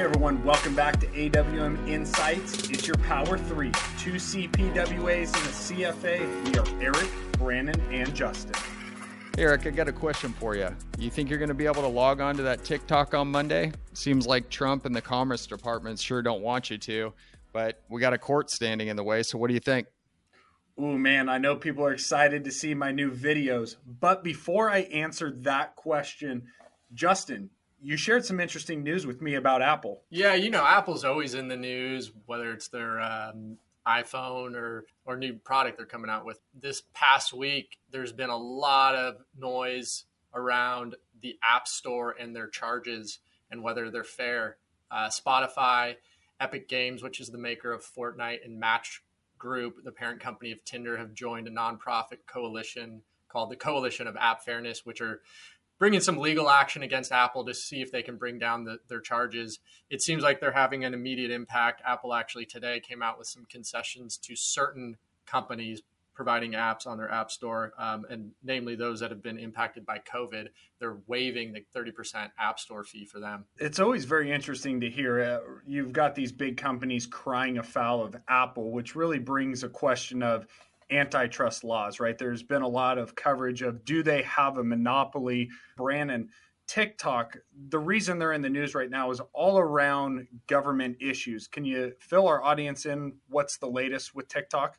Hey everyone, welcome back to AWM Insights. It's your Power Three, two CPWAs and a CFA. We are Eric, Brandon, and Justin. Eric, I got a question for you. You think you're going to be able to log on to that TikTok on Monday? Seems like Trump and the Commerce Department sure don't want you to, but we got a court standing in the way. So, what do you think? Ooh, man, I know people are excited to see my new videos. But before I answer that question, Justin, you shared some interesting news with me about Apple. Yeah, you know, Apple's always in the news, whether it's their um, iPhone or or new product they're coming out with. This past week, there's been a lot of noise around the App Store and their charges and whether they're fair. Uh, Spotify, Epic Games, which is the maker of Fortnite, and Match Group, the parent company of Tinder, have joined a nonprofit coalition called the Coalition of App Fairness, which are bringing some legal action against Apple to see if they can bring down the, their charges. It seems like they're having an immediate impact. Apple actually today came out with some concessions to certain companies providing apps on their app store, um, and namely those that have been impacted by COVID. They're waiving the 30% app store fee for them. It's always very interesting to hear. Uh, you've got these big companies crying afoul of Apple, which really brings a question of antitrust laws, right? There's been a lot of coverage of do they have a monopoly? Brandon, TikTok, the reason they're in the news right now is all around government issues. Can you fill our audience in what's the latest with TikTok?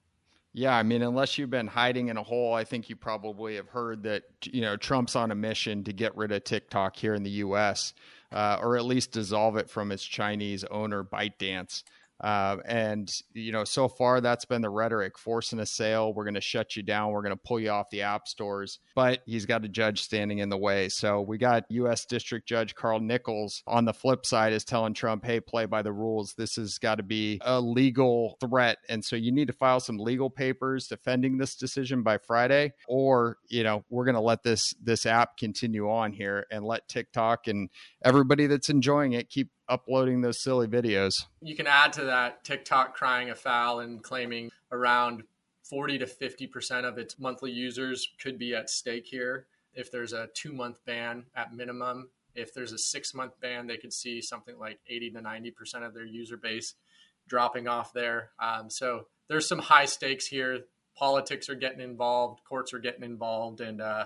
Yeah, I mean, unless you've been hiding in a hole, I think you probably have heard that you know Trump's on a mission to get rid of TikTok here in the U.S. Uh, or at least dissolve it from its Chinese owner, ByteDance. Uh, and you know, so far that's been the rhetoric: forcing a sale. We're going to shut you down. We're going to pull you off the app stores. But he's got a judge standing in the way. So we got U.S. District Judge Carl Nichols on the flip side is telling Trump, "Hey, play by the rules. This has got to be a legal threat, and so you need to file some legal papers defending this decision by Friday, or you know, we're going to let this this app continue on here and let TikTok and everybody that's enjoying it keep uploading those silly videos. You can add to that TikTok crying a foul and claiming around 40 to 50% of its monthly users could be at stake here. If there's a two month ban at minimum, if there's a six month ban, they could see something like 80 to 90% of their user base dropping off there. Um, so there's some high stakes here. Politics are getting involved, courts are getting involved, and uh,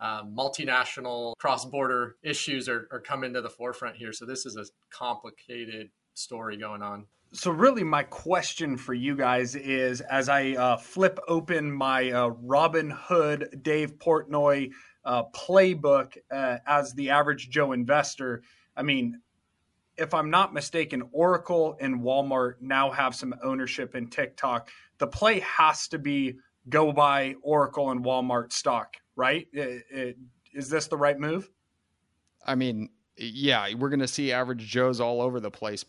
um, multinational cross border issues are, are coming to the forefront here. So this is a complicated story going on. So, really, my question for you guys is as I uh, flip open my uh, Robinhood Dave Portnoy uh, playbook uh, as the average Joe investor, I mean, if I'm not mistaken, Oracle and Walmart now have some ownership in TikTok. The play has to be go buy Oracle and Walmart stock right? Is this the right move? I mean, yeah, we're going to see average Joes all over the place,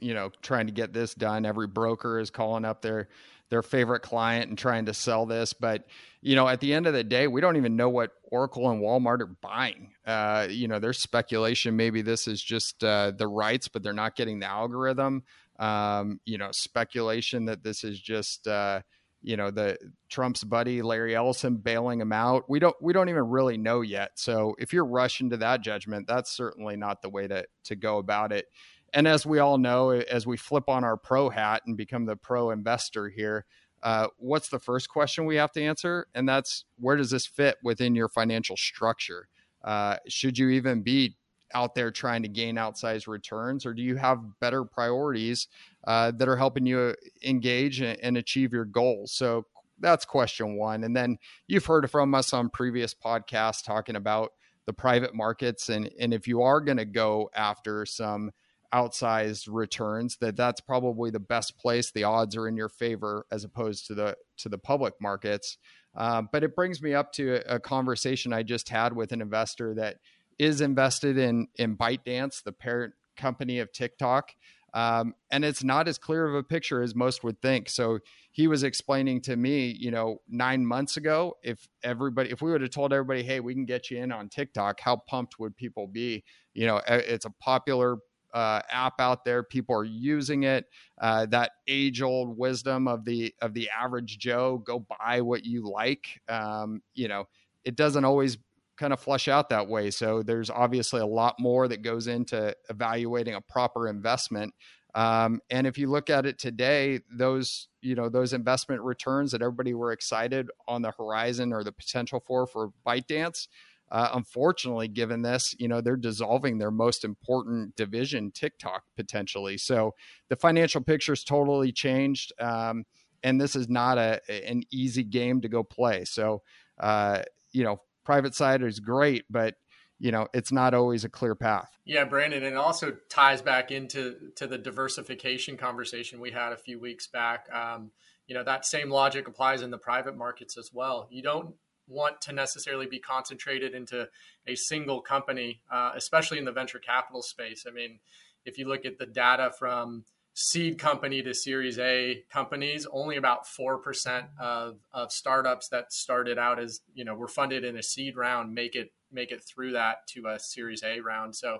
you know, trying to get this done. Every broker is calling up their their favorite client and trying to sell this, but you know, at the end of the day, we don't even know what Oracle and Walmart are buying. Uh, you know, there's speculation maybe this is just uh, the rights, but they're not getting the algorithm. Um, you know, speculation that this is just uh, you know the Trump's buddy Larry Ellison bailing him out. We don't we don't even really know yet. So if you're rushing to that judgment, that's certainly not the way to to go about it. And as we all know, as we flip on our pro hat and become the pro investor here, uh, what's the first question we have to answer? And that's where does this fit within your financial structure? Uh, should you even be out there trying to gain outsized returns, or do you have better priorities uh, that are helping you engage and, and achieve your goals? So that's question one. And then you've heard from us on previous podcasts talking about the private markets, and and if you are going to go after some outsized returns that that's probably the best place the odds are in your favor as opposed to the to the public markets uh, but it brings me up to a, a conversation i just had with an investor that is invested in in ByteDance, the parent company of TikTok. Um, and it's not as clear of a picture as most would think. So he was explaining to me, you know, nine months ago, if everybody, if we would have told everybody, hey, we can get you in on TikTok, how pumped would people be? You know, it's a popular uh, app out there. People are using it. Uh, that age old wisdom of the of the average Joe: go buy what you like. Um, you know, it doesn't always kind of flush out that way. So there's obviously a lot more that goes into evaluating a proper investment. Um, and if you look at it today, those you know those investment returns that everybody were excited on the horizon or the potential for for ByteDance, uh, unfortunately, given this, you know they're dissolving their most important division, TikTok, potentially. So the financial picture's totally changed, um, and this is not a an easy game to go play. So uh, you know, private side is great, but you know it's not always a clear path. Yeah brandon and it also ties back into to the diversification conversation we had a few weeks back. Um, you know that same logic applies in the private markets as well. You don't want to necessarily be concentrated into a single company uh, especially in the venture capital space. I mean if you look at the data from seed company to series a companies only about 4% of, of startups that started out as you know were funded in a seed round make it make it through that to a Series A round. So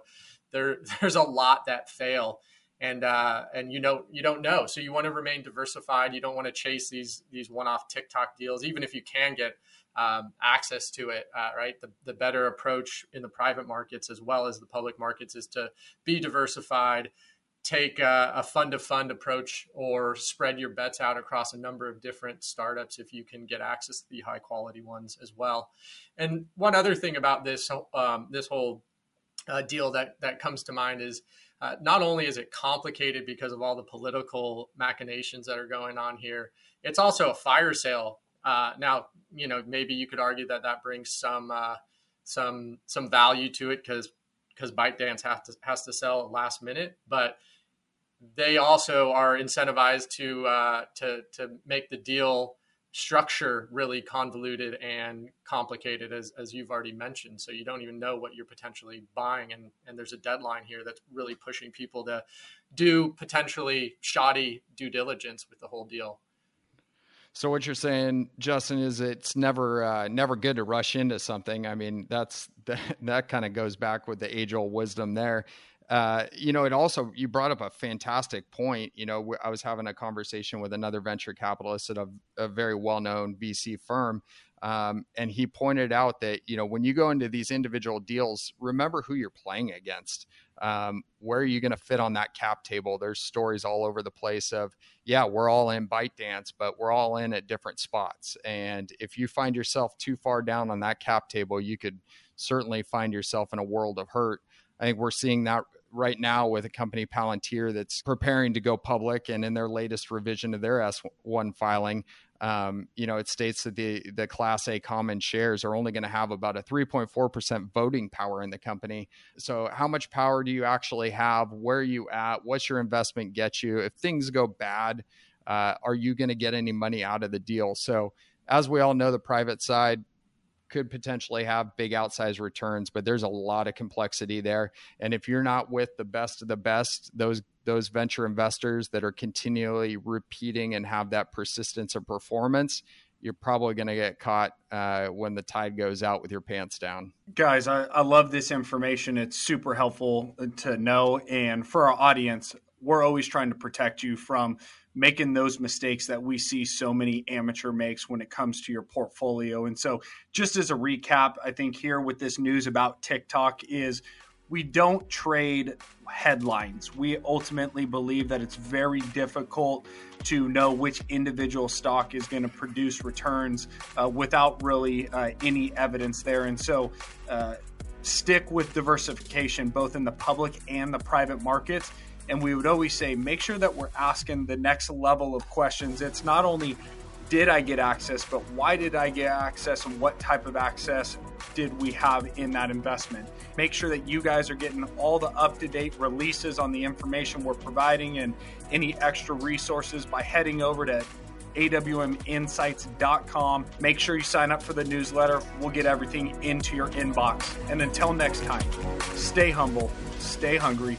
there there's a lot that fail, and uh, and you know you don't know. So you want to remain diversified. You don't want to chase these these one off TikTok deals, even if you can get um, access to it. Uh, right, the the better approach in the private markets as well as the public markets is to be diversified take a, a fund to fund approach or spread your bets out across a number of different startups if you can get access to the high quality ones as well. And one other thing about this um, this whole uh, deal that that comes to mind is uh, not only is it complicated because of all the political machinations that are going on here, it's also a fire sale. Uh, now, you know, maybe you could argue that that brings some uh, some some value to it because because ByteDance has to has to sell at last minute, but they also are incentivized to uh, to to make the deal structure really convoluted and complicated as, as you've already mentioned. So you don't even know what you're potentially buying and and there's a deadline here that's really pushing people to do potentially shoddy due diligence with the whole deal so what you're saying, Justin, is it's never uh, never good to rush into something. I mean, that's that, that kind of goes back with the age old wisdom there. Uh, you know, it also you brought up a fantastic point. You know, I was having a conversation with another venture capitalist at a, a very well known VC firm, um, and he pointed out that you know when you go into these individual deals, remember who you're playing against. Um, where are you going to fit on that cap table? There's stories all over the place of yeah, we're all in ByteDance, but we're all in at different spots. And if you find yourself too far down on that cap table, you could certainly find yourself in a world of hurt. I think we're seeing that right now with a company Palantir that's preparing to go public, and in their latest revision of their S1 filing, um, you know, it states that the the Class A common shares are only going to have about a 3.4 percent voting power in the company. So, how much power do you actually have? Where are you at? What's your investment get you? If things go bad, uh, are you going to get any money out of the deal? So, as we all know, the private side could potentially have big outsized returns, but there's a lot of complexity there. And if you're not with the best of the best, those those venture investors that are continually repeating and have that persistence of performance, you're probably going to get caught uh, when the tide goes out with your pants down. Guys, I, I love this information. It's super helpful to know. And for our audience, we're always trying to protect you from making those mistakes that we see so many amateur makes when it comes to your portfolio. And so, just as a recap, I think here with this news about TikTok is we don't trade headlines. We ultimately believe that it's very difficult to know which individual stock is going to produce returns uh, without really uh, any evidence there. And so, uh, stick with diversification both in the public and the private markets and we would always say, make sure that we're asking the next level of questions. It's not only did I get access, but why did I get access and what type of access did we have in that investment? Make sure that you guys are getting all the up to date releases on the information we're providing and any extra resources by heading over to awminsights.com. Make sure you sign up for the newsletter. We'll get everything into your inbox. And until next time, stay humble, stay hungry,